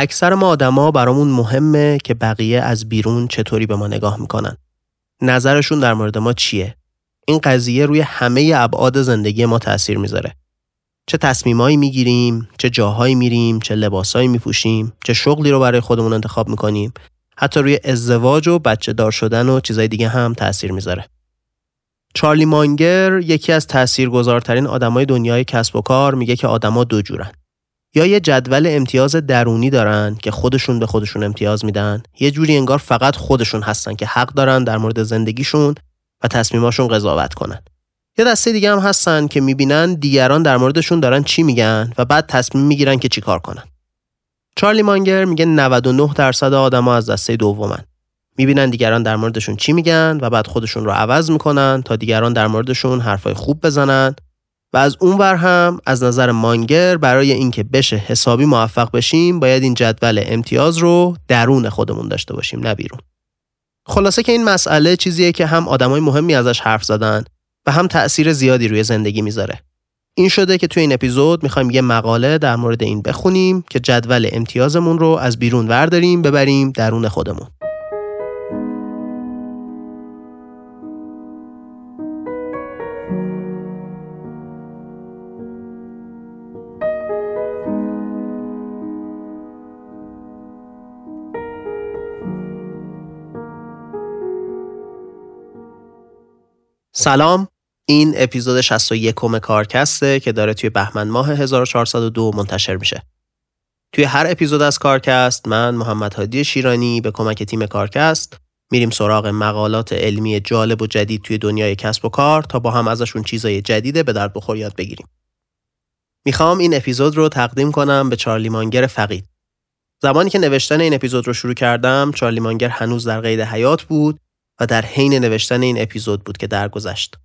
اکثر ما آدما برامون مهمه که بقیه از بیرون چطوری به ما نگاه می‌کنن. نظرشون در مورد ما چیه؟ این قضیه روی همه ابعاد زندگی ما تاثیر می‌ذاره. چه تصمیمایی می‌گیریم، چه جاهایی میریم، چه لباسایی میپوشیم، چه شغلی رو برای خودمون انتخاب می‌کنیم، حتی روی ازدواج و بچه دار شدن و چیزای دیگه هم تاثیر می‌ذاره. چارلی مانگر یکی از تاثیرگذارترین آدمای دنیای کسب و کار میگه که آدما دو جورن. یا یه جدول امتیاز درونی دارن که خودشون به خودشون امتیاز میدن؟ یه جوری انگار فقط خودشون هستن که حق دارن در مورد زندگیشون و تصمیماشون قضاوت کنن. یه دسته دیگه هم هستن که می‌بینن دیگران در موردشون دارن چی میگن و بعد تصمیم می‌گیرن که چیکار کنن. چارلی مانگر میگه 99 درصد آدما از دسته دومن. می‌بینن دیگران در موردشون چی میگن و بعد خودشون رو عوض می‌کنن تا دیگران در موردشون حرفای خوب بزنن و از اون ور هم از نظر مانگر برای اینکه بشه حسابی موفق بشیم باید این جدول امتیاز رو درون خودمون داشته باشیم نه بیرون. خلاصه که این مسئله چیزیه که هم آدمای مهمی ازش حرف زدن و هم تأثیر زیادی روی زندگی می‌ذاره. این شده که توی این اپیزود می‌خوایم یه مقاله در مورد این بخونیم که جدول امتیازمون رو از بیرون ورداریم ببریم درون خودمون. سلام این اپیزود 61 کارکسته که داره توی بهمن ماه 1402 منتشر میشه. توی هر اپیزود از کارکست من محمد هادی شیرانی به کمک تیم کارکست میریم سراغ مقالات علمی جالب و جدید توی دنیای کسب و کار تا با هم ازشون چیزای جدیده به درد بخور یاد بگیریم. می‌خوام این اپیزود رو تقدیم کنم به چارلی مانگر فقید. زمانی که نوشتن این اپیزود رو شروع کردم، چارلی مانگر هنوز در قید حیات بود و در حین نوشتن این اپیزود بود که درگذشت.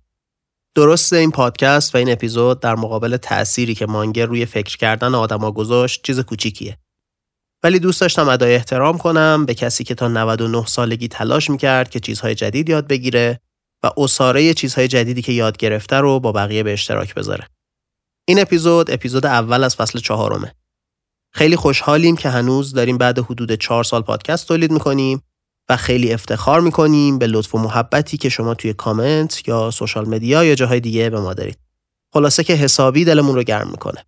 درست این پادکست و این اپیزود در مقابل تأثیری که مانگر روی فکر کردن آدما گذاشت چیز کوچیکیه. ولی دوست داشتم ادای احترام کنم به کسی که تا 99 سالگی تلاش می‌کرد که چیزهای جدید یاد بگیره و اصاره چیزهای جدیدی که یاد گرفته رو با بقیه به اشتراک بذاره. این اپیزود اپیزود اول از فصل چهارمه. خیلی خوشحالیم که هنوز داریم بعد حدود چهار سال پادکست تولید می‌کنیم و خیلی افتخار می‌کنیم به لطف و محبتی که شما توی کامنت یا social media یا جاهای دیگه به ما دارید. خلاصه که حسابی دلمون رو گرم می‌کنه.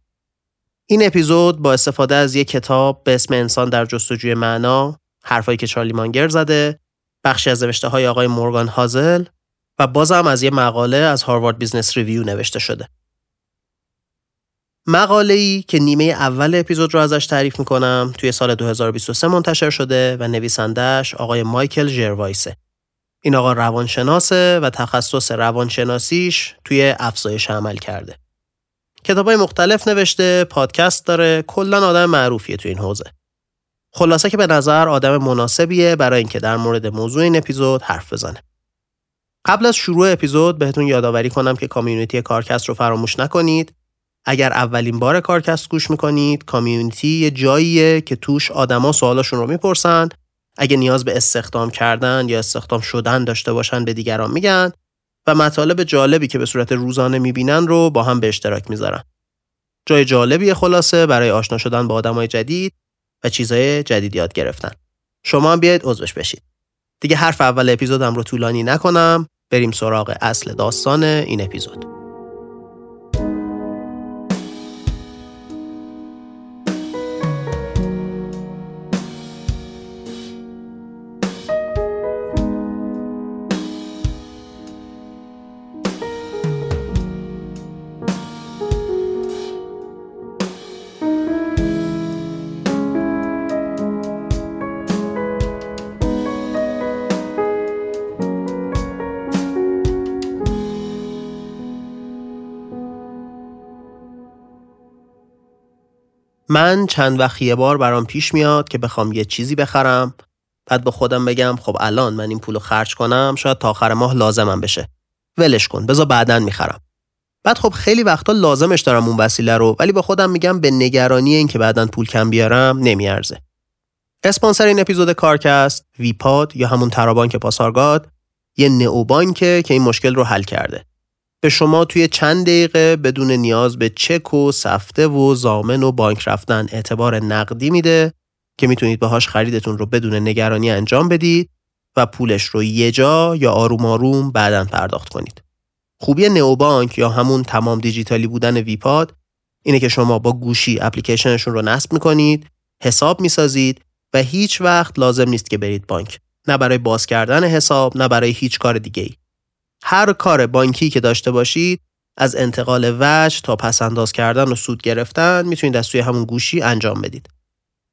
این اپیزود با استفاده از یک کتاب به اسم انسان در جستجوی معنا، حرفایی که چارلی مانگر زده، بخشی از نوشته های آقای مورگان هازل و بازم از یه مقاله از هاروارد بیزنس ریویو نوشته شده. مقاله ای که نیمه اول اپیزود رو ازش تعریف می‌کنم توی سال 2023 منتشر شده و نویسندهش آقای مایکل ژروایسه. این آقا روانشناسه و تخصص روانشناسیش توی افزایش عمل کرده. کتابای مختلف نوشته، پادکست داره، کلا آدم معروفیه توی این حوزه. خلاصه که به نظر آدم مناسبیه برای اینکه در مورد موضوع این اپیزود حرف بزنه. قبل از شروع اپیزود بهتون یادآوری کنم که کامیونیتی کارکست رو فراموش نکنید اگر اولین بار کارکست گوش می‌کنید کامیونیتی یه جاییه که توش آدما سوالاشون رو می‌پرسن اگه نیاز به استخدام کردن یا استخدام شدن داشته باشن به دیگران میگن و مطالب جالبی که به صورت روزانه می‌بینن رو با هم به اشتراک می‌ذارن. جای جالبی خلاصه برای آشنا شدن با آدمای جدید و چیزهای جدید یاد گرفتن. شما هم بیاید عضوش بشید. دیگه حرف اول اپیزودم رو طولانی نکنم بریم سراغ اصل داستان این اپیزود. من چند وقت یه بار برام پیش میاد که بخوام یه چیزی بخرم. بعد به خودم بگم خب الان من این پولو خرج کنم شاید تا آخر ماه لازمم بشه. ولش کن بذار بعدا می‌خرم. بعد خب خیلی وقتا لازمش دارم اون وسیله رو ولی با خودم میگم به نگرانی این که بعدا پول کم بیارم نمیارزه. اسپانسر این اپیزود کارکست ویپاد یا همون ترابانک پاسارگاد یه نئوبانکه که این مشکل رو حل کرده. به شما توی چند دقیقه بدون نیاز به چک و سفته و زامن و بانک رفتن اعتبار نقدی میده که می‌تونید باهاش خریدتون رو بدون نگرانی انجام بدید و پولش رو یه جا یا آروم آروم بعدا پرداخت کنید. خوبی نئوبانک یا همون تمام دیجیتالی بودن ویپاد اینه که شما با گوشی اپلیکیشنشون رو نصب می‌کنید، حساب می‌سازید و هیچ وقت لازم نیست که برید بانک. نه برای باز کردن حساب نه برای هیچ کار دیگه ای. هر کار بانکی که داشته باشید از انتقال وجه تا پس انداز کردن و سود گرفتن می‌تونید از توی همون گوشی انجام بدید.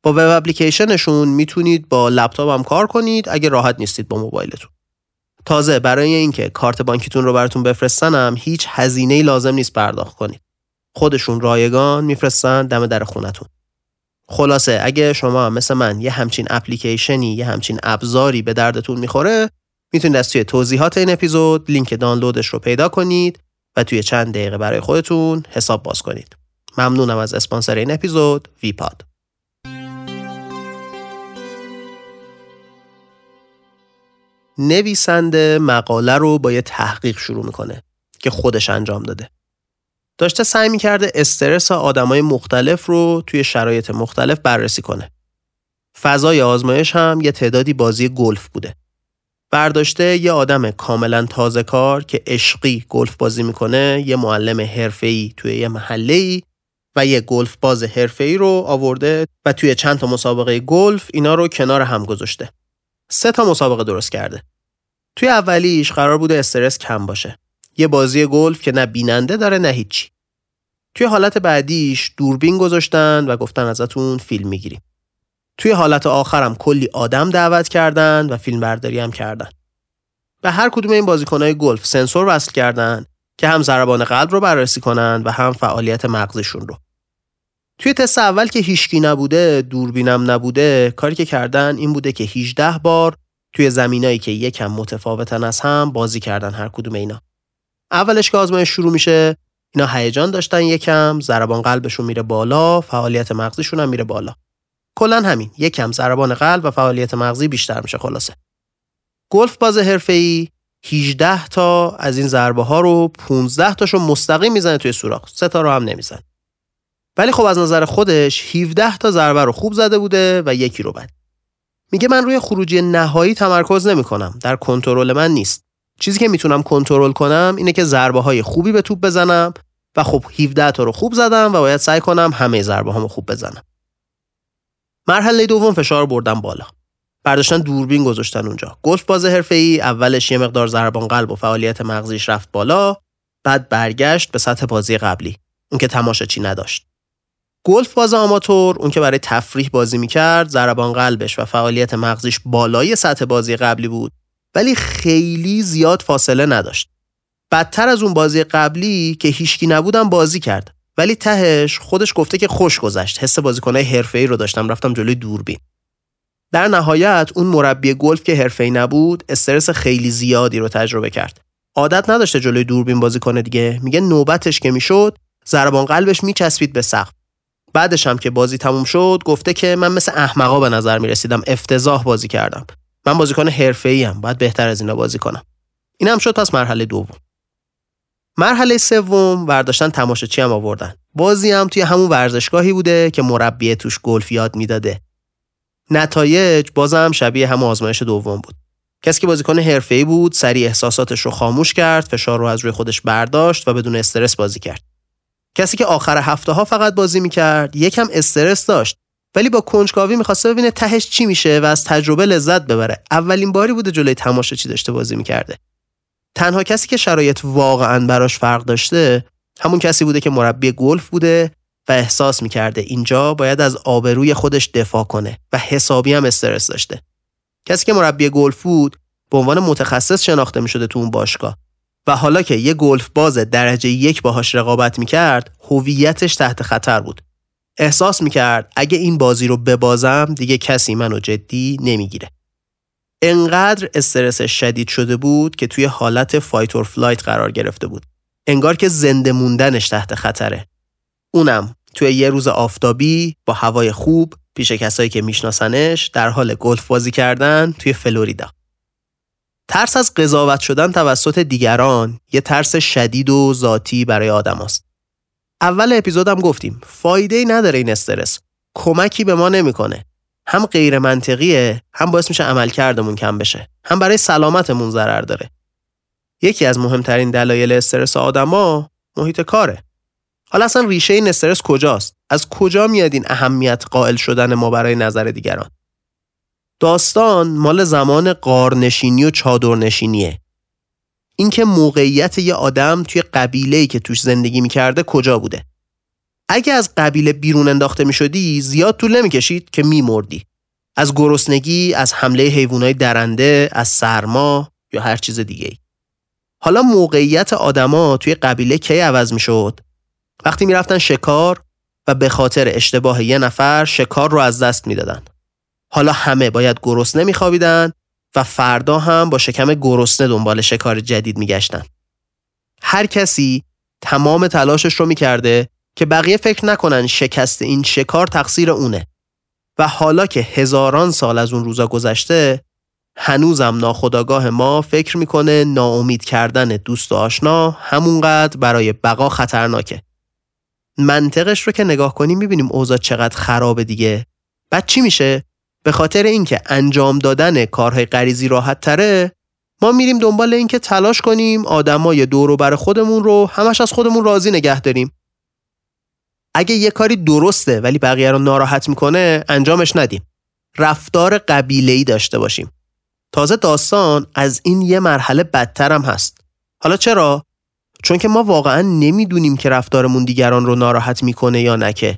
با وب اپلیکیشنشون می‌تونید با لپتاپ هم کار کنید اگه راحت نیستید با موبایلتون. تازه برای اینکه کارت بانکیتون رو براتون بفرستنم هیچ هزینه‌ای لازم نیست پرداخت کنید. خودشون رایگان میفرستن دم در خونتون. خلاصه اگه شما مثل من یه همچین اپلیکیشنی یه همچین ابزاری به دردتون می‌خوره می‌تونید از توی توضیحات این اپیزود لینک دانلودش رو پیدا کنید و توی چند دقیقه برای خودتون حساب باز کنید. ممنونم از اسپانسر این اپیزود ویپاد. نویسنده مقاله رو با یه تحقیق شروع می‌کنه که خودش انجام داده. داشته سعی می‌کرده استرس آدمای مختلف رو توی شرایط مختلف بررسی کنه. فضای آزمایش هم یه تعدادی بازی گلف بوده. برداشته یه آدم کاملا تازه کار که عشقی گلف بازی می‌کنه یه معلم حرفه‌ای توی یه محله و یه گلف باز حرفه‌ای رو آورده و توی چند تا مسابقه گلف اینا رو کنار هم گذاشته. سه تا مسابقه درست کرده. توی اولیش قرار بوده استرس کم باشه. یه بازی گلف که نه بیننده داره نه هیچی. توی حالت بعدیش دوربین گذاشتن و گفتن ازتون فیلم می‌گیریم. توی حالت آخرم کلی آدم دعوت کردن و فیلم برداری هم کردن. به هر کدوم این بازیکنهای گلف سنسور وصل کردن که هم ضربان قلب رو بررسی کنن و هم فعالیت مغزشون رو. توی تست اول که هیچکی نبوده، دوربینم نبوده، کاری که کردن این بوده که 18 بار توی زمینایی که یکم متفاوتن از هم بازی کردن هر کدوم اینا. اولش که آزمایش شروع میشه، اینا هیجان داشتن یکم، ضربان قلبشون میره بالا، فعالیت مغزشون هم میره بالا. کلا همین، یکم ضربان قلب و فعالیت مغزی بیشتر میشه خلاصه. گلف باز حرفه‌ای 18 تا از این ضربه ها رو 15 تاشو مستقیم می‌زنه توی سوراخ. سه تا رو هم نمی‌زنه. ولی خب از نظر خودش 17 تا ضربه رو خوب زده بوده و یکی رو بد. میگه من روی خروجی نهایی تمرکز نمی کنم. در کنترل من نیست. چیزی که می‌تونم کنترل کنم اینه که ضربه های خوبی به توپ بزنم و خب 17 تا رو خوب زدم و باید سعی کنم همه ضربه هامو خوب بزنم. مرحله دوم فشار بردم بالا. برداشتن دوربین گذاشتن اونجا. گلف باز حرفه‌ای اولش یه مقدار ضربان قلب و فعالیت مغزیش رفت بالا، بعد برگشت به سطح بازی قبلی. اون که چی نداشت. گلف باز آماتور اون که برای تفریح بازی می‌کرد ضربان قلبش و فعالیت مغزیش بالای سطح بازی قبلی بود ولی خیلی زیاد فاصله نداشت بدتر از اون بازی قبلی که هیچکی نبودم بازی کرد ولی تهش خودش گفته که خوش گذشت. حس بازیکنهای ای رو داشتم رفتم جلوی دوربین. در نهایت اون مربی گلف که ای نبود استرس خیلی زیادی رو تجربه کرد. عادت نداشته جلوی دوربین بازی کنه دیگه. میگه نوبتش که می‌شد ضربان قلبش میچسبید به سقف. بعدش هم که بازی تموم شد گفته که من مثل احمقا به نظر می رسیدم افتضاح بازی کردم. من بازیکن حرفه‌ای ام باید بهتر از اینا بازی کنم. این هم شد پس مرحله دوم. مرحله سوم برداشتن تماشاچی هم آوردن؟ بازی هم توی همون ورزشگاهی بوده که مربی توش گلف یاد می‌داده. نتایج بازم شبیه همون آزمایش دوم بود. کسی که بازیکن حرفه‌ای بود سریع احساساتش رو خاموش کرد فشار رو از روی خودش برداشت و بدون استرس بازی کرد. کسی که آخر هفته ها فقط بازی می‌کرد یکم استرس داشت. ولی با کنجکاوی می‌خواسته ببینه تهش چی میشه و از تجربه لذت ببره. اولین باری بوده جلوی چی داشته بازی می‌کرده. تنها کسی که شرایط واقعا براش فرق داشته همون کسی بوده که مربی گلف بوده و احساس می‌کرده اینجا باید از آبروی خودش دفاع کنه و حسابی هم استرس داشته. کسی که مربی گلف بود به عنوان متخصص شناخته می‌شده تو اون باشگاه. و حالا که یه گلف باز درجه یک باهاش رقابت می‌کرد هویتش تحت خطر بود. احساس می‌کرد اگه این بازی رو ببازم دیگه کسی منو جدی نمی‌گیره. انقدر استرسش شدید شده بود که توی حالت fight or flight قرار گرفته بود انگار که زنده موندنش تحت خطره اونم توی یه روز آفتابی با هوای خوب پیش کسایی که میشناسنش در حال گلف بازی کردن توی فلوریدا ترس از قضاوت شدن توسط دیگران یه ترس شدید و ذاتی برای آدم است. اول اپیزودم گفتیم فایده ای نداره این استرس. کمکی به ما نمی‌کنه. هم غیر منطقیه هم باعث میشه عملکردمون کم بشه. هم برای سلامتمون ضرر داره. یکی از مهمترین دلایل استرس آدما محیط کاره. حالا اصلا ریشه این استرس کجاست؟ از کجا میاد این اهمیت قائل شدن ما برای نظر دیگران؟ داستان مال زمان قارنشینی و چادرنشینیه. اینکه موقعیت یه آدم توی قبیله‌ای که توش زندگی می‌کرده کجا بوده؟ اگه از قبیله بیرون انداخته می‌شدی زیاد طول نمی‌کشید که میمردی. از گرسنگی از حمله حیوانات درنده از سرما یا هر چیز دیگه. حالا موقعیت آدما توی قبیله کی عوض می‌شد؟ وقتی می‌رفتن شکار و به خاطر اشتباه یه نفر شکار رو از دست می‌دادن. حالا همه باید گرسنه میخوابیدن و فردا هم با شکم گرسنه دنبال شکار جدید میگشتن. هر کسی تمام تلاشش رو می‌کرده که بقیه فکر نکنن شکست این شکار تقصیر اونه. و حالا که هزاران سال از اون روزا گذشته هنوزم ناخداگاه ما فکر می‌کنه ناامید کردن دوست و آشنا همونقدر برای بقا خطرناکه. منطقش رو که نگاه کنیم می‌بینیم اوضاع چقدر خرابه دیگه. بعد چی میشه؟ به خاطر اینکه انجام دادن کارهای غریزی راحت تره ما میریم دنبال اینکه تلاش کنیم آدمای دور و بر خودمون رو همش از خودمون راضی نگه داریم. اگه یه کاری درسته ولی بقیه رو ناراحت می‌کنه انجامش ندیم. رفتار قبیله‌ای داشته باشیم. تازه داستان از این یه مرحله بدتر هم هست. حالا چرا؟ چون که ما واقعا نمی‌دونیم که رفتارمون دیگران رو ناراحت می‌کنه یا نکه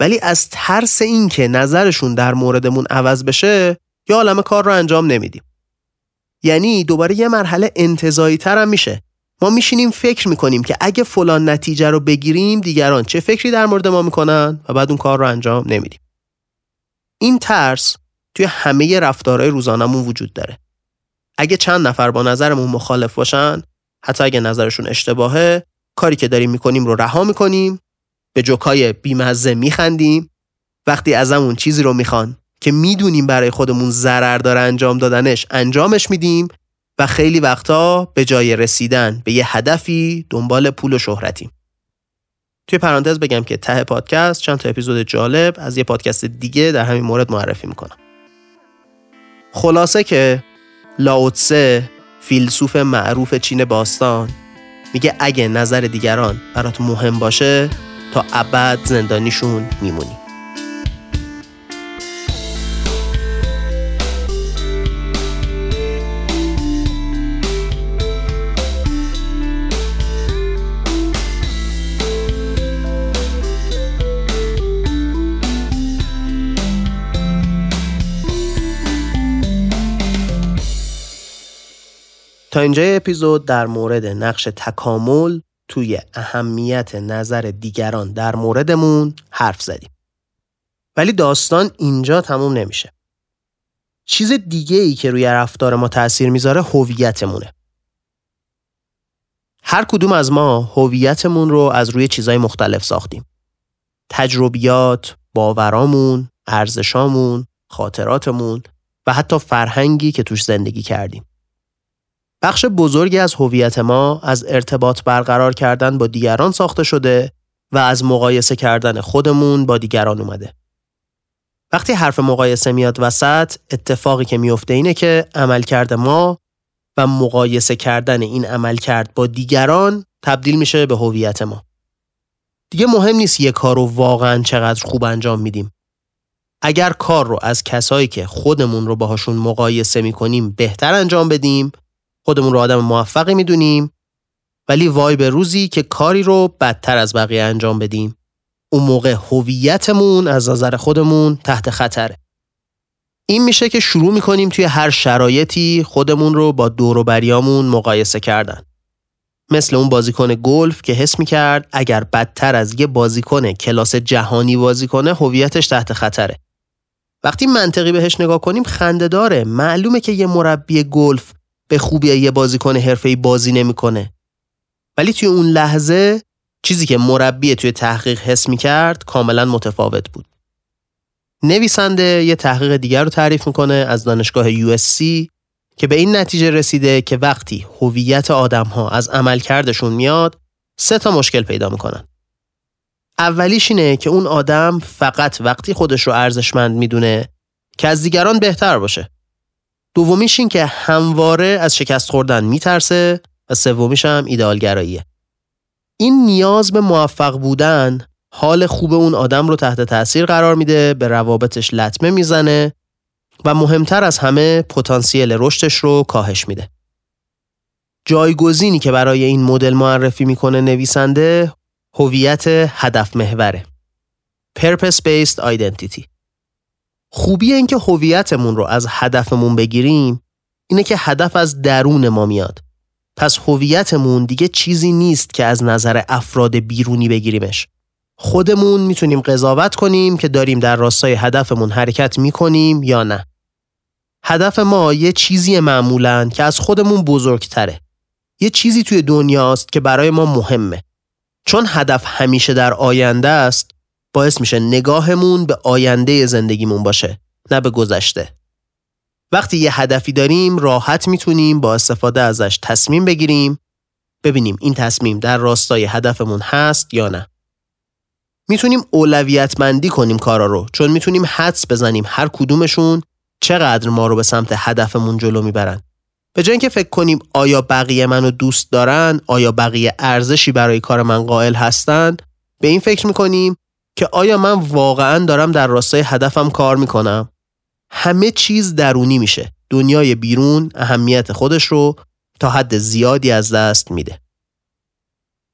ولی از ترس اینکه نظرشون در موردمون عوض بشه یا عالم کار رو انجام نمیدیم. یعنی دوباره یه مرحله انتظایی تر میشه. ما میشینیم فکر می‌کنیم که اگه فلان نتیجه رو بگیریم دیگران چه فکری در مورد ما می‌کنن و بعد اون کار رو انجام نمیدیم. این ترس توی همه رفتارهای روزانمون وجود داره. اگه چند نفر با نظرمون مخالف باشن حتی اگه نظرشون اشتباهه کاری که داریم می‌کنیم رو رها می‌کنیم به جوکای بیمزه میخندیم. وقتی ازمون چیزی رو می‌خوان که می‌دونیم برای خودمون ضرر داره انجام دادنش انجامش میدیم و خیلی وقتا به جای رسیدن به یه هدفی دنبال پول و شهرتیم. توی پرانتز بگم که ته پادکست چند تا اپیزود جالب از یه پادکست دیگه در همین مورد معرفی می‌کنم. خلاصه که لاوتسه فیلسوف معروف چین باستان میگه اگه نظر دیگران برات مهم باشه تا ابد زندانیشون میمونی تا اینجای اپیزود در مورد نقش تکامل توی اهمیت نظر دیگران در موردمون حرف زدیم. ولی داستان اینجا تموم نمیشه. چیز دیگه ای که روی رفتار ما تاثیر می‌ذاره هویتمونه. هر کدوم از ما هویتمون رو از روی چیزای مختلف ساختیم. تجربیات، باورامون، ارزشامون، خاطراتمون و حتی فرهنگی که توش زندگی کردیم. بخش بزرگی از هویت ما از ارتباط برقرار کردن با دیگران ساخته شده و از مقایسه کردن خودمون با دیگران اومده. وقتی حرف مقایسه میاد وسط اتفاقی که میفته اینه که عملکرد ما و مقایسه کردن این عملکرد با دیگران تبدیل میشه به هویت ما. دیگه مهم نیست یه کار رو واقعا چقدر خوب انجام میدیم. اگر کار رو از کسایی که خودمون رو باهاشون مقایسه می‌کنیم بهتر انجام بدیم خودمون رو آدم موفقی می‌دونیم ولی وای به روزی که کاری رو بدتر از بقیه انجام بدیم. اون موقع هویتمون از نظر خودمون تحت خطره. این میشه که شروع می‌کنیم توی هر شرایطی خودمون رو با دور بریامون مقایسه کردن. مثل اون بازیکن گلف که حس می‌کرد اگر بدتر از یه بازیکن کلاس جهانی بازی کنه هویتش تحت خطره. وقتی منطقی بهش نگاه کنیم خنده داره. معلومه که یه مربی گلف به خوبی یه بازیکن حرفه‌ای بازی نمی‌کنه. ولی توی اون لحظه چیزی که مربی توی تحقیق حس کرد کاملا متفاوت بود. نویسنده یه تحقیق دیگر رو تعریف می‌کنه از دانشگاه USC که به این نتیجه رسیده که وقتی هویت آدم ها از عملکردشون میاد سه تا مشکل پیدا می‌کنن. اولیش اینه که اون آدم فقط وقتی خودش رو ارزشمند می‌دونه که از دیگران بهتر باشه. دومیش این که همواره از شکست خوردن میترسه و سومیش هم ایدالگراییه این نیاز به موفق بودن حال خوب اون آدم رو تحت تاثیر قرار میده به روابطش لطمه می‌زنه و مهمتر از همه پتانسیل رشدش رو کاهش میده. جایگزینی که برای این مدل معرفی می‌کنه نویسنده هویت هدف محوره Purpose Based Identity. خوبی این که هویتمون رو از هدفمون بگیریم اینه که هدف از درون ما میاد. پس هویتمون دیگه چیزی نیست که از نظر افراد بیرونی بگیریمش. خودمون می‌تونیم قضاوت کنیم که داریم در راستای هدفمون حرکت می‌کنیم یا نه. هدف ما یه چیزی معمولا که از خودمون بزرگتره. یه چیزی توی دنیاست که برای ما مهمه. چون هدف همیشه در آینده است باعث میشه نگاهمون به آینده زندگیمون باشه نه به گذشته. وقتی یه هدفی داریم راحت می‌تونیم با استفاده ازش تصمیم بگیریم ببینیم این تصمیم در راستای هدفمون هست یا نه. می‌تونیم اولویت مندی کنیم کارا رو چون می‌تونیم حدس بزنیم هر کدومشون چقدر ما رو به سمت هدفمون جلو می‌برن. به جای اینکه فکر کنیم آیا بقیه منو دوست دارن آیا بقیه ارزشی برای کار من قائل هستند به این فکر می‌کنیم که آیا من واقعا دارم در راستای هدفم کار می‌کنم؟ همه چیز درونی میشه. دنیای بیرون اهمیت خودش رو تا حد زیادی از دست میده.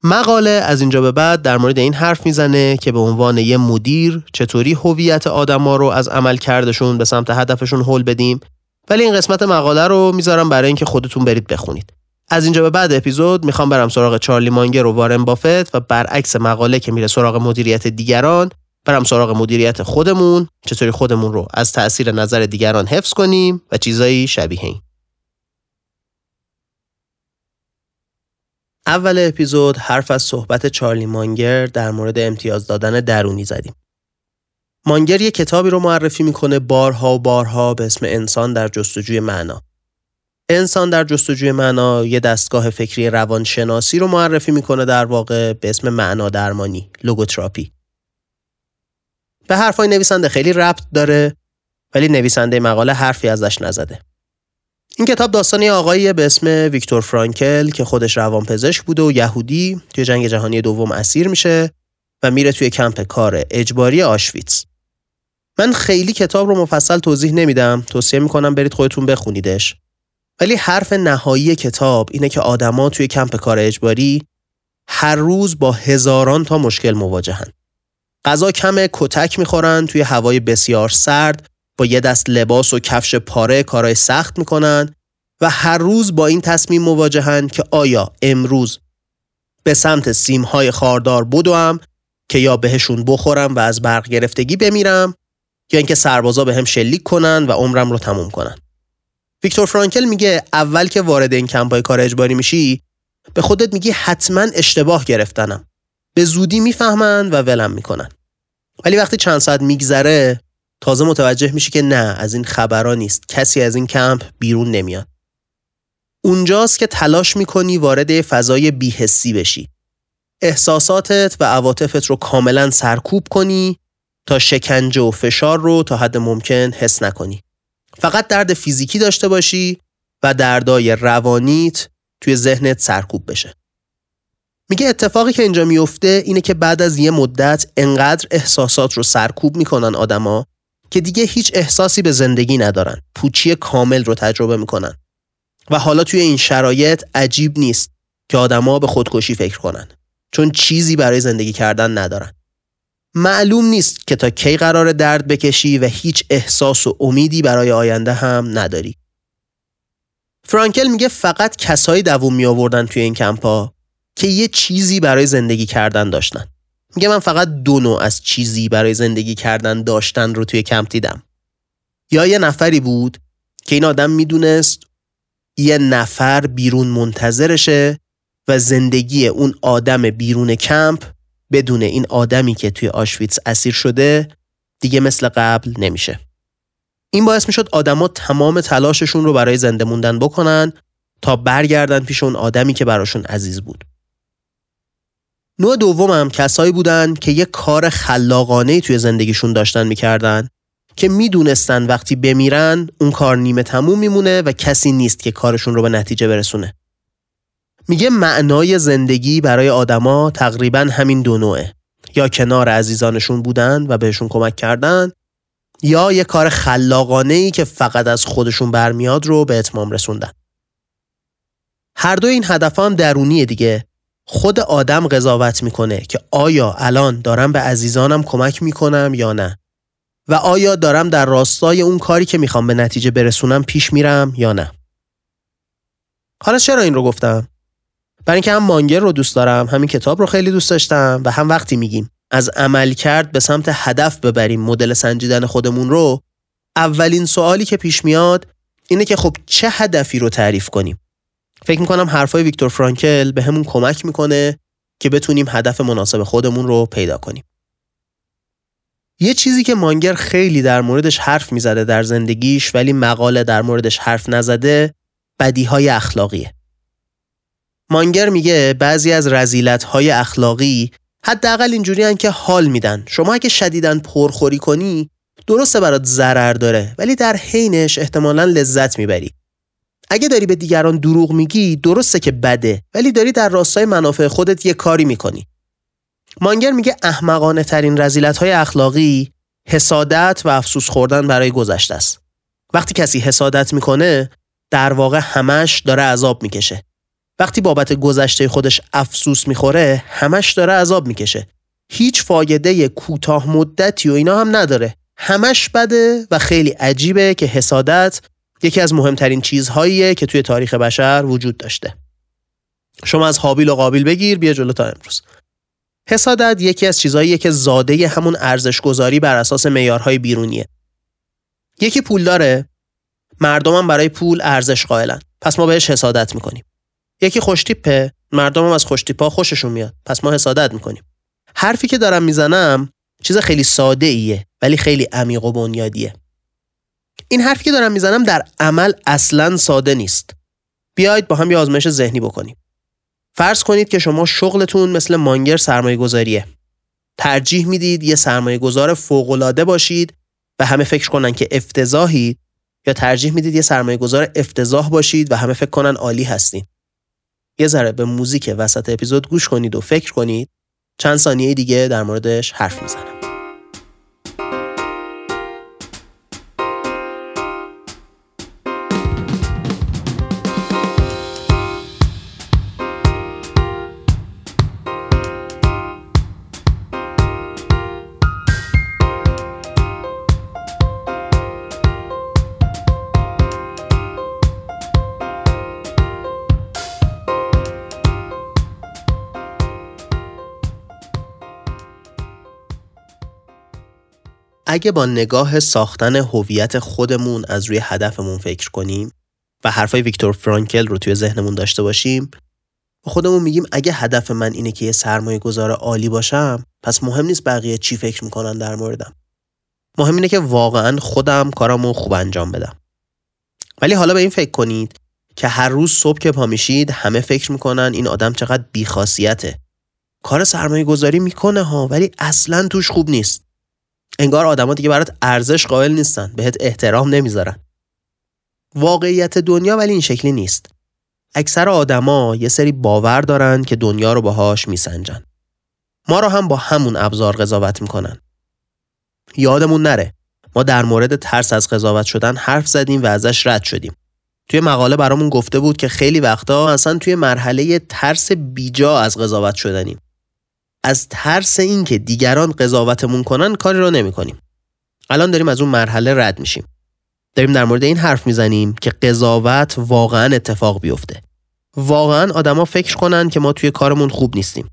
مقاله از اینجا به بعد در مورد این حرف می‌زنه که به عنوان یه مدیر چطوری هویت آدما رو از عمل کردشون به سمت هدفشون هل بدیم. ولی این قسمت مقاله رو می‌ذارم برای اینکه خودتون برید بخونید. از اینجا به بعد اپیزود می‌خوام برم سراغ چارلی مانگر و وارن بافت و برعکس مقاله که میره سراغ مدیریت دیگران برم سراغ مدیریت خودمون چطوری خودمون رو از تاثیر نظر دیگران حفظ کنیم و چیزایی شبیه این اول اپیزود حرف از صحبت چارلی مانگر در مورد امتیاز دادن درونی زدیم. مانگر یه کتابی رو معرفی می‌کنه بارها و بارها به اسم انسان در جستجوی معنا. انسان در جستجوی معنا یه دستگاه فکری روانشناسی رو معرفی می‌کنه در واقع به اسم معنا درمانی لوگوتراپی. به حرفای نویسنده خیلی ربط داره ولی نویسنده مقاله حرفی ازش نزده. این کتاب داستانی آقایی به اسم ویکتور فرانکل که خودش روانپزشک بوده و یهودی توی جنگ جهانی دوم اسیر میشه و میره توی کمپ کار اجباری آشویتس. من خیلی کتاب رو مفصل توضیح نمیدم توصیه می‌کنم برید خودتون بخونیدش ولی حرف نهایی کتاب اینه که آدما توی کمپ کار اجباری هر روز با هزاران تا مشکل مواجهن غذا کم کتک می‌خورن توی هوای بسیار سرد با یه دست لباس و کفش پاره کارهای سخت می‌کنن و هر روز با این تصمیم مواجهن که آیا امروز به سمت سیمهای خاردار بدوم که یا بهشون بخورم و از برق گرفتگی بمیرم یا اینکه سربازا به هم شلیک کنن و عمرم رو تموم کنن. ویکتور فرانکل میگه اول که وارد این کمپای کار اجباری میشی به خودت میگی حتما اشتباه گرفتنم. به زودی می‌فهمن و ولم می‌کنن. ولی وقتی چند ساعت میگذره تازه متوجه میشی که نه از این خبرها نیست کسی از این کمپ بیرون نمیاد اونجاست که تلاش می‌کنی وارد فضای بیهسی بشی احساساتت و عواطفت رو کاملا سرکوب کنی تا شکنجه و فشار رو تا حد ممکن حس نکنی فقط درد فیزیکی داشته باشی و دردای روانیت توی ذهنت سرکوب بشه. میگه اتفاقی که اینجا میفته اینه که بعد از یه مدت انقدر احساسات رو سرکوب می‌کنن آدما که دیگه هیچ احساسی به زندگی ندارن. پوچی کامل رو تجربه می‌کنن. و حالا توی این شرایط عجیب نیست که آدما به خودکشی فکر کنن. چون چیزی برای زندگی کردن ندارن. معلوم نیست که تا کی قرار درد بکشی و هیچ احساس و امیدی برای آینده هم نداری. فرانکل میگه فقط کسایی دووم می آوردن توی این کمپا که یه چیزی برای زندگی کردن داشتن. میگه من فقط دو نوع از چیزی برای زندگی کردن داشتن رو توی کمپ دیدم. یا یه نفری بود که این آدم می‌دونست یه نفر بیرون منتظرشه و زندگی اون آدم بیرون کمپ بدون این آدمی که توی آشویتس اسیر شده دیگه مثل قبل نمیشه. این باعث می‌شد آدما تمام تلاششون رو برای زنده موندن بکنن تا برگردن پیش اون آدمی که براشون عزیز بود. نوع دومم کسایی بودن که یه کار خلاقانه توی زندگیشون داشتن می‌کردن که می‌دونستن وقتی بمیرن اون کار نیمه تموم میمونه و کسی نیست که کارشون رو به نتیجه برسونه. میگه معنای زندگی برای آدما تقریبا همین دو نوعه. یا کنار عزیزانشون بودن و بهشون کمک کردن یا یه کار خلاقانه ای که فقط از خودشون برمیاد رو به اتمام رسوندن. هر دو این هدف هم درونیه دیگه. خود آدم قضاوت می‌کنه که آیا الان دارم به عزیزانم کمک می‌کنم یا نه و آیا دارم در راستای اون کاری که می‌خوام به نتیجه برسونم پیش میرم یا نه. حالا چرا این رو گفتم؟ برای اینکه هم مانگر رو دوست دارم همین کتاب رو خیلی دوست داشتم و هم وقتی میگیم از عمل کرد به سمت هدف ببریم مدل سنجیدن خودمون رو اولین سوالی که پیش میاد اینه که خب چه هدفی رو تعریف کنیم؟ فکر می‌کنم حرفای ویکتور فرانکل به همون کمک می‌کنه که بتونیم هدف مناسب خودمون رو پیدا کنیم. یه چیزی که مانگر خیلی در موردش حرف می‌زده در زندگیش ولی مقاله در موردش حرف نزده بدیهای اخلاقیه. مانگر میگه بعضی از رزیلت های اخلاقی حداقل اینجوری که حال میدن. شما اگه شدیدن پرخوری کنی درسته برات ضرر داره ولی در حینش احتمالا لذت می‌بری. اگه داری به دیگران دروغ میگی درسته که بده ولی داری در راستای منافع خودت یه کاری می‌کنی. مانگر میگه احمقانه ترین رزیلت های اخلاقی حسادت و افسوس خوردن برای گذشته است. وقتی کسی حسادت می‌کنه در واقع همش داره عذاب می‌کشه. وقتی بابت گذشته خودش افسوس می‌خوره همش داره عذاب می‌کشه. هیچ فایده کوتاه مدتی و اینا هم نداره. همش بده و خیلی عجیبه که حسادت یکی از مهمترین چیزهاییه که توی تاریخ بشر وجود داشته. شما از حابیل و قابیل بگیر بیا جلو تا امروز. حسادت یکی از چیزهاییه که زاده همون ارزش گذاری بر اساس معیارهای بیرونیه. یکی پول داره مردمم برای پول ارزش قائلن. پس ما بهش حسادت می‌کنیم. یکی خوشتیپه مردم هم از خوشتیپا خوششون میاد. پس ما حسادت می‌کنیم. حرفی که دارم می‌زنم چیز خیلی ساده ایه ولی خیلی عمیق و بنیادیه. این حرفی که دارم می‌زنم در عمل اصلا ساده نیست. بیاید با هم یه آزمایش ذهنی بکنیم. فرض کنید که شما شغلتون مثل مانگر سرمایه گذاریه ترجیح می‌دید یه سرمایه گذار فوقلاده باشید و همه فکر کنن که افتضاحید یا ترجیح می‌دید یه سرمایه گذار افتضاح باشید و همه فکر کنن عالی هستین. یه ذره به موزیک وسط اپیزود گوش کنید و فکر کنید. چند ثانیه دیگه در موردش حرف می‌زنم. اگه با نگاه ساختن هویت خودمون از روی هدفمون فکر کنیم و حرفای ویکتور فرانکل رو توی ذهنمون داشته باشیم با خودمون میگیم اگه هدف من اینه که یه سرمایه گذار عالی باشم پس مهم نیست بقیه چی فکر می‌کنن در موردم. مهم اینه که واقعا خودم کارامو خوب انجام بدم. ولی حالا به این فکر کنید که هر روز صبح که پا میشید همه فکر می‌کنن این آدم چقدر بیخاصیته. کار سرمایه گذاری می‌کنه ها ولی اصلا توش خوب نیست. انگار آدما دیگه برات ارزش قائل نیستن بهت احترام نمی‌ذارن. واقعیت دنیا ولی این شکلی نیست. اکثر آدما یه سری باور دارن که دنیا رو باهاش میسنجن. ما رو هم با همون ابزار قضاوت می‌کنن. یادمون نره ما در مورد ترس از قضاوت شدن حرف زدیم و ازش رد شدیم. توی مقاله برامون گفته بود که خیلی وقتا اصلا توی مرحله ترس بیجا از قضاوت شدنیم. از ترس اینکه دیگران قضاوتمون کنن کاری رو نمی کنیم. الان داریم از اون مرحله رد میشیم. داریم در مورد این حرف می‌زنیم که قضاوت واقعا اتفاق بیفته. واقعا آدما فکر کنن که ما توی کارمون خوب نیستیم.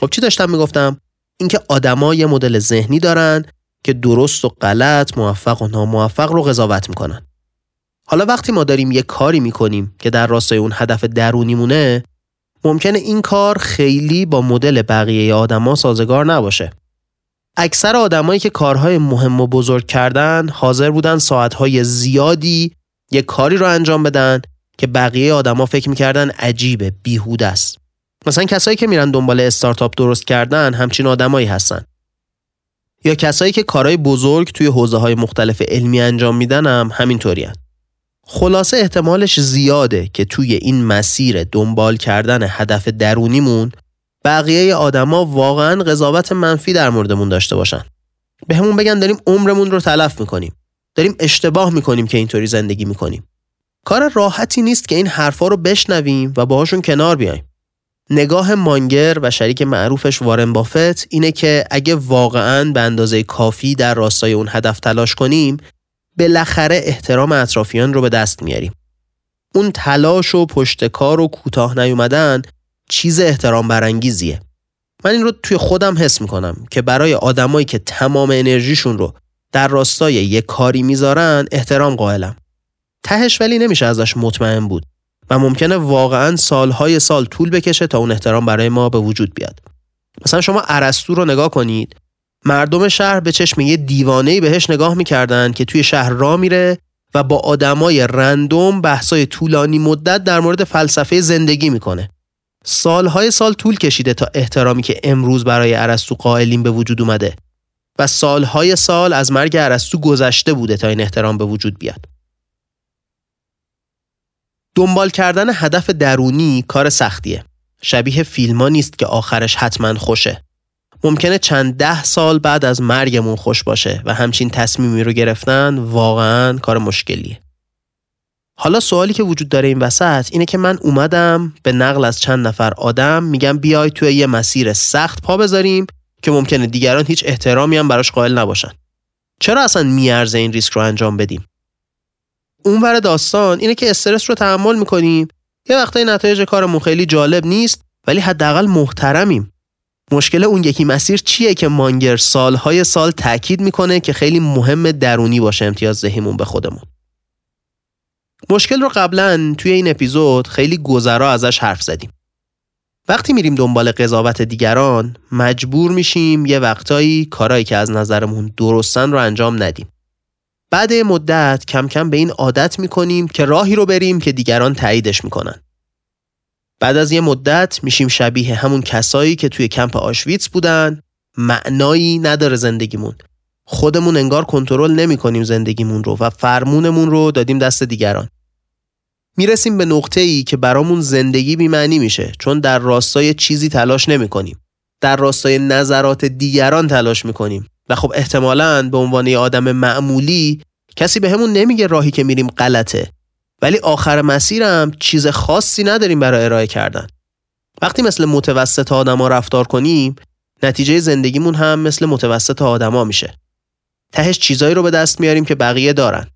خب چی داشتم می‌گفتم؟ اینکه آدما یه مدل ذهنی دارن که درست و غلط، موفق و ناموفق رو قضاوت می‌کنن. حالا وقتی ما داریم یه کاری می‌کنیم که در راستای اون هدف درونیمونه ممکنه این کار خیلی با مدل بقیه آدما سازگار نباشه. اکثر آدمایی که کارهای مهم و بزرگ کردن حاضر بودن ساعتهای زیادی یک کاری رو انجام بدن که بقیه آدما فکر می‌کردن عجیبه بیهوده است. مثلا کسایی که میرن دنبال استارتاپ درست کردن همچین آدمایی هستن. یا کسایی که کارهای بزرگ توی حوزه های مختلف علمی انجام میدن هم همینطوری خلاصه احتمالش زیاده که توی این مسیر دنبال کردن هدف درونیمون بقیه آدما واقعا قضاوت منفی در موردمون داشته باشن. به همون بگن داریم عمرمون رو تلف می‌کنیم. داریم اشتباه می‌کنیم که اینطوری زندگی می‌کنیم. کار راحتی نیست که این حرفا رو بشنویم و باهاشون کنار بیایم. نگاه مانگر و شریک معروفش وارن بافت اینه که اگه واقعا به اندازه کافی در راستای اون هدف تلاش کنیم بالاخره احترام اطرافیان رو به دست میاریم. اون تلاش و پشتکار و کوتاه نیومدن چیز احترام برانگیزیه. من این رو توی خودم حس می‌کنم که برای آدمایی که تمام انرژیشون رو در راستای یک کاری می‌ذارن احترام قائلم. تهش ولی نمیشه ازش مطمئن بود و ممکنه واقعا سالهای سال طول بکشه تا اون احترام برای ما به وجود بیاد. مثلا شما ارسطو رو نگاه کنید مردم شهر به چشم یه دیوانه‌ای بهش نگاه می‌کردن که توی شهر را میره و با آدمای رندوم بحثای طولانی مدت در مورد فلسفه زندگی می‌کنه. سالهای سال طول کشیده تا احترامی که امروز برای ارسطو قائلین به وجود اومده و سالهای سال از مرگ ارسطو گذشته بوده تا این احترام به وجود بیاد. دنبال کردن هدف درونی کار سختیه. شبیه فیلما نیست که آخرش حتما خوشه. ممکنه چند ده سال بعد از مرگمون خوش باشه و همچین تصمیمی رو گرفتن واقعا کار مشکلیه. حالا سوالی که وجود داره این وسط اینه که من اومدم به نقل از چند نفر آدم میگم بیای توی یه مسیر سخت پا بذاریم که ممکنه دیگران هیچ احترامی هم براش قائل نباشن. چرا اصلا میارزه این ریسک رو انجام بدیم؟ اونور داستان اینه که استرس رو تحمل می‌کنیم یه وقتای نتایج کارمون خیلی جالب نیست ولی حداقل محترمیم مشکل اون یکی مسیر چیه که مانگر سالهای سال تاکید می‌کنه که خیلی مهم درونی باشه امتیاز دهیمون به خودمون. مشکل رو قبلا توی این اپیزود خیلی گذرا ازش حرف زدیم. وقتی میریم دنبال قضاوت دیگران مجبور میشیم یه وقتایی کارایی که از نظرمون درستن رو انجام ندیم. بعد مدت کم کم به این عادت می‌کنیم که راهی رو بریم که دیگران تاییدش می‌کنن. بعد از یه مدت میشیم شبیه همون کسایی که توی کمپ آشویتس بودن. معنایی نداره زندگیمون. خودمون انگار کنترل نمی کنیم زندگیمون رو و فرمونمون رو دادیم دست دیگران. می‌رسیم به نقطه ای که برامون زندگی بیمعنی میشه چون در راستای چیزی تلاش نمی کنیم در راستای نظرات دیگران تلاش می‌کنیم. و خب احتمالاً به عنوان آدم معمولی کسی به نمیگه راهی که میریم غلطه. ولی آخر مسیرم چیز خاصی نداریم برای ارائه کردن. وقتی مثل متوسط آدما رفتار کنیم نتیجه زندگیمون هم مثل متوسط آدما میشه. تهش چیزایی رو به دست میاریم که بقیه دارن.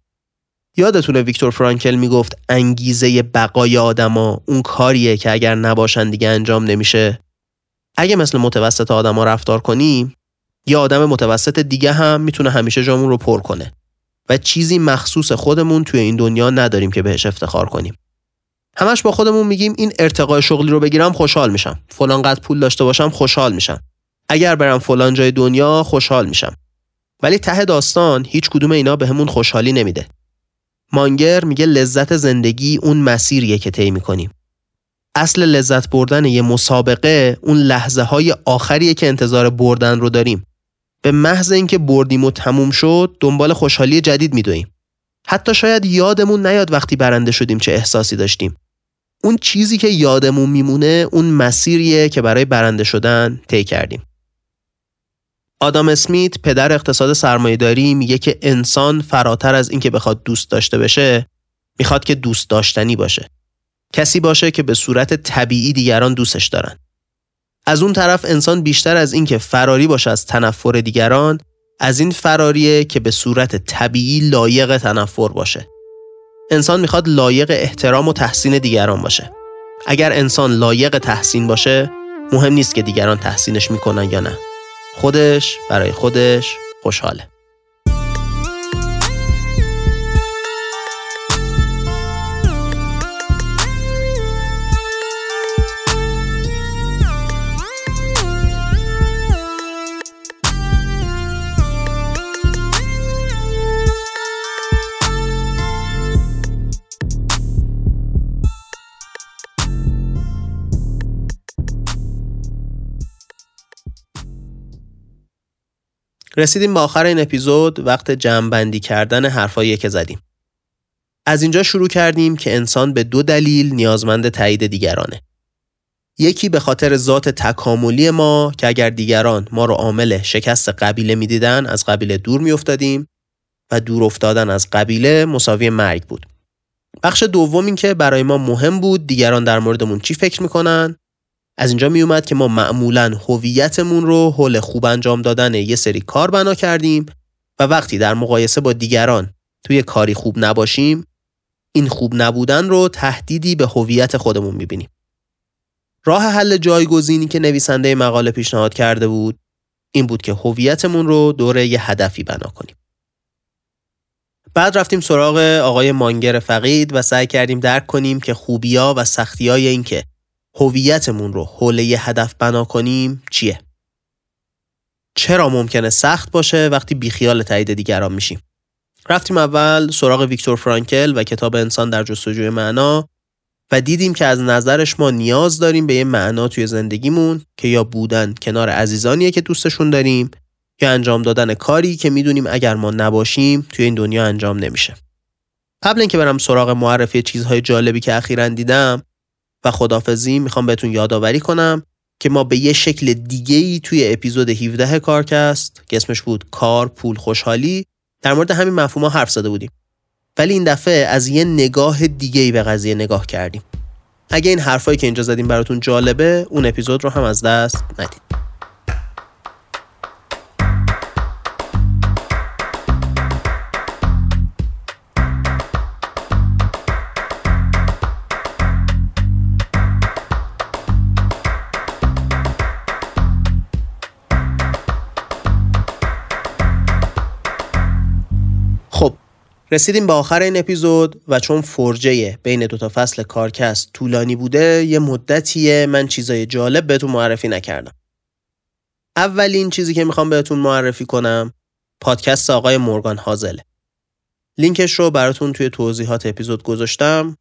یادتونه ویکتور فرانکل می‌گفت انگیزه بقای آدما اون کاریه که اگر نباشن دیگه انجام نمیشه؟ اگه مثل متوسط آدما رفتار کنیم یه آدم متوسط دیگه هم می‌تونه همیشه جامون رو پر کنه. و چیزی مخصوص خودمون توی این دنیا نداریم که بهش افتخار کنیم. همش با خودمون میگیم این ارتقای شغلی رو بگیرم خوشحال میشم. فلان قد پول داشته باشم خوشحال میشم. اگر برم فلان جای دنیا خوشحال میشم. ولی ته داستان هیچ کدوم اینا بهمون همون خوشحالی نمیده. مانگر میگه لذت زندگی اون مسیریه که طی می‌کنیم. اصل لذت بردن یه مسابقه اون لحظه های آخریه که انتظار بردن رو داریم. به محض اینکه بردیم و تموم شد دنبال خوشحالی جدید میدویم. حتی شاید یادمون نیاد وقتی برنده شدیم چه احساسی داشتیم. اون چیزی که یادمون میمونه اون مسیریه که برای برنده شدن طی کردیم. آدام اسمیت پدر اقتصاد سرمایهداری میگه که انسان فراتر از اینکه بخواد دوست داشته بشه می‌خواد که دوست داشتنی باشه. کسی باشه که به صورت طبیعی دیگران دوستش دارن. از اون طرف انسان بیشتر از اینکه فراری باشه از تنفر دیگران از این فراریه که به صورت طبیعی لایق تنفر باشه. انسان می‌خواد لایق احترام و تحسین دیگران باشه. اگر انسان لایق تحسین باشه مهم نیست که دیگران تحسینش می‌کنن یا نه. خودش برای خودش خوشحاله. رسیدیم به آخر این اپیزود وقت جمعبندی کردن حرفایی که زدیم. از اینجا شروع کردیم که انسان به دو دلیل نیازمند تایید دیگرانه. یکی به خاطر ذات تکاملی ما که اگر دیگران ما رو عامل شکست قبیله می‌دیدن از قبیله دور میافتادیم و دور افتادن از قبیله مساوی مرگ بود. بخش دوم این که برای ما مهم بود دیگران در موردمون چی فکر می‌کنن از اینجا می اومد که ما معمولا هویتمون رو حول خوب انجام دادن یه سری کار بنا کردیم و وقتی در مقایسه با دیگران توی کاری خوب نباشیم این خوب نبودن رو تهدیدی به هویت خودمون می‌بینیم. راه حل جایگزینی که نویسنده مقاله پیشنهاد کرده بود این بود که هویتمون رو دور یه هدفی بنا کنیم. بعد رفتیم سراغ آقای مانگر فقید و سعی کردیم درک کنیم که خوبیا و سختیای این که هویتمون رو حول یه هدف بنا کنیم چیه؟ چرا ممکنه سخت باشه وقتی بیخیال تایید دیگران میشیم؟ رفتیم اول سراغ ویکتور فرانکل و کتاب انسان در جستجوی معنا و دیدیم که از نظرش ما نیاز داریم به یه معنا توی زندگیمون که یا بودن کنار عزیزانیه که دوستشون داریم یا انجام دادن کاری که می‌دونیم اگر ما نباشیم توی این دنیا انجام نمیشه. قبل اینکه برم سراغ معرفی چیزهای جالبی که اخیرا دیدم و خدافزی می‌خوام بهتون یادآوری کنم که ما به یه شکل دیگه ای توی اپیزود 17 کارکست که اسمش بود کار پول خوشحالی در مورد همین مفهوم ها حرف زده بودیم. ولی این دفعه از یه نگاه دیگه ای به قضیه نگاه کردیم. اگه این حرفایی که اینجا زدیم براتون جالبه اون اپیزود رو هم از دست ندید. رسیدیم به آخر این اپیزود و چون فرجه بین دوتا فصل کارکست طولانی بوده یه مدتیه من چیزای جالب بهتون معرفی نکردم. اولین چیزی که می‌خوام بهتون معرفی کنم پادکست آقای مورگان هازل. لینکش رو براتون توی توضیحات اپیزود گذاشتم.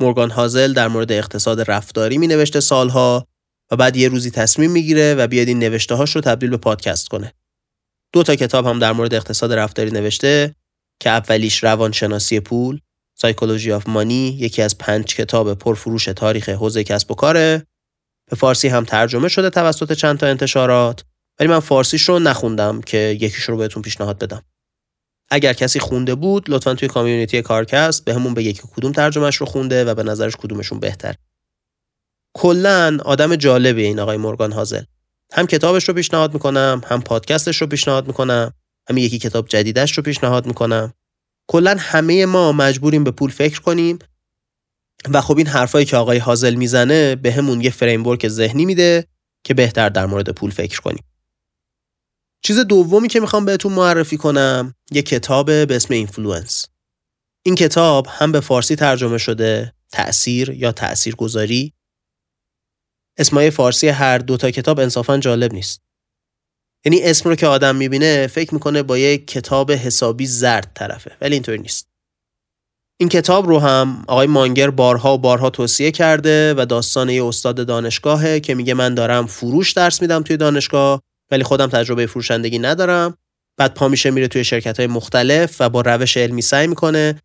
مورگان هازل در مورد اقتصاد رفتاری می نوشته سالها و بعد یه روزی تصمیم می‌گیره و بیاد این نوشته هاش رو تبدیل به پادکست کنه. دو تا کتاب هم در مورد اقتصاد رفتاری نوشته که اولیش روانشناسی پول Psychology of Money یکی از پنج کتاب پرفروش تاریخ حوزه کسب و کاره. به فارسی هم ترجمه شده توسط چند تا انتشارات. ولی من فارسیش رو نخوندم که یکیش رو بهتون پیشنهاد بدم. اگر کسی خونده بود لطفا توی community کارکست بهمون بگه که کدوم ترجمهش رو خونده و به نظرش کدومشون بهتر. کلا آدم جالبی این آقای مورگان هازل هم کتابش رو پیشنهاد می‌کنم هم پادکستش رو پیشنهاد می‌کنم. همین یکی کتاب جدیدش رو پیشنهاد می‌کنم. کلا همه ما مجبوریم به پول فکر کنیم و خب این حرفایی که آقای هازل می‌زنه بهمون یه framework ذهنی میده که بهتر در مورد پول فکر کنیم. چیز دومی که می‌خوام بهتون معرفی کنم یه کتاب به اسم Influence. این کتاب هم به فارسی ترجمه شده تأثیر یا تأثیر گذاری اسمای فارسی هر دوتا کتاب انصافا جالب نیست. یعنی اسم رو که آدم می‌بینه فکر می‌کنه با یه کتاب حسابی زرد طرفه ولی اینطوری نیست. این کتاب رو هم آقای مانگر بارها و بارها توصیه کرده و داستان یه استاد دانشگاهه که میگه من دارم فروش درس میدم توی دانشگاه ولی خودم تجربه فروشندگی ندارم. بعد پا میشه میره توی شرکت های مختلف و با روش علمی سعی می‌کنه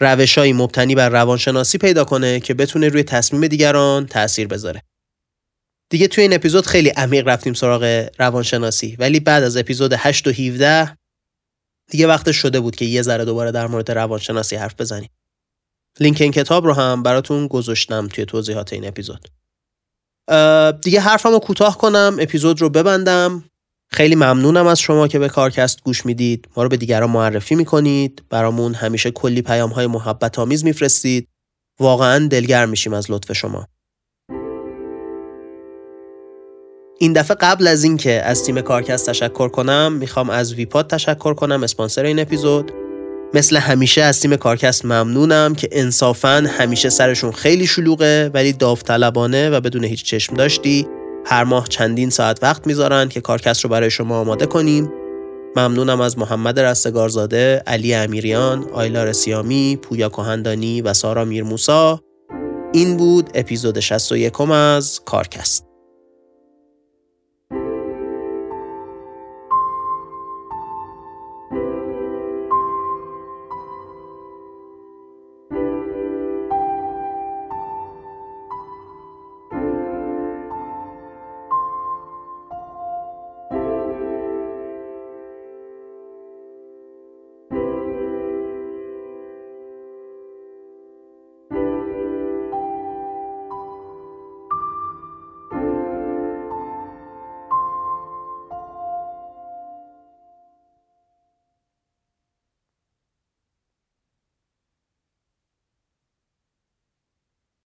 روشهایی مبتنی بر روانشناسی پیدا کنه که بتونه روی تصمیم دیگران تاثیر بذاره. دیگه توی این اپیزود خیلی عمیق رفتیم سراغ روانشناسی ولی بعد از اپیزود 8 و 17 دیگه وقت شده بود که یه ذره دوباره در مورد روانشناسی حرف بزنیم. لینک این کتاب رو هم براتون گذاشتم توی توضیحات این اپیزود. دیگه حرفم رو کوتاه کنم اپیزود رو ببندم. خیلی ممنونم از شما که به کارکست گوش می‌دید. ما رو به دیگران معرفی می‌کنید. برامون همیشه کلی پیام های محبت آمیز میفرستید. واقعا دلگرم میشیم از لطف شما. این دفعه قبل از اینکه از تیم کارکست تشکر کنم می‌خوام از ویپاد تشکر کنم اسپانسر این اپیزود. مثل همیشه از تیم کارکست ممنونم که انصافا همیشه سرشون خیلی شلوغه ولی داوطلبانه و بدون هیچ چشم داشتی. هر ماه چندین ساعت وقت می‌ذارن که کارکست رو برای شما آماده کنیم. ممنونم از محمد رستگارزاده، علی امیریان، آیلار سیامی، پویا کهندانی و سارا میرموسا. این بود اپیزود 61 از کارکست.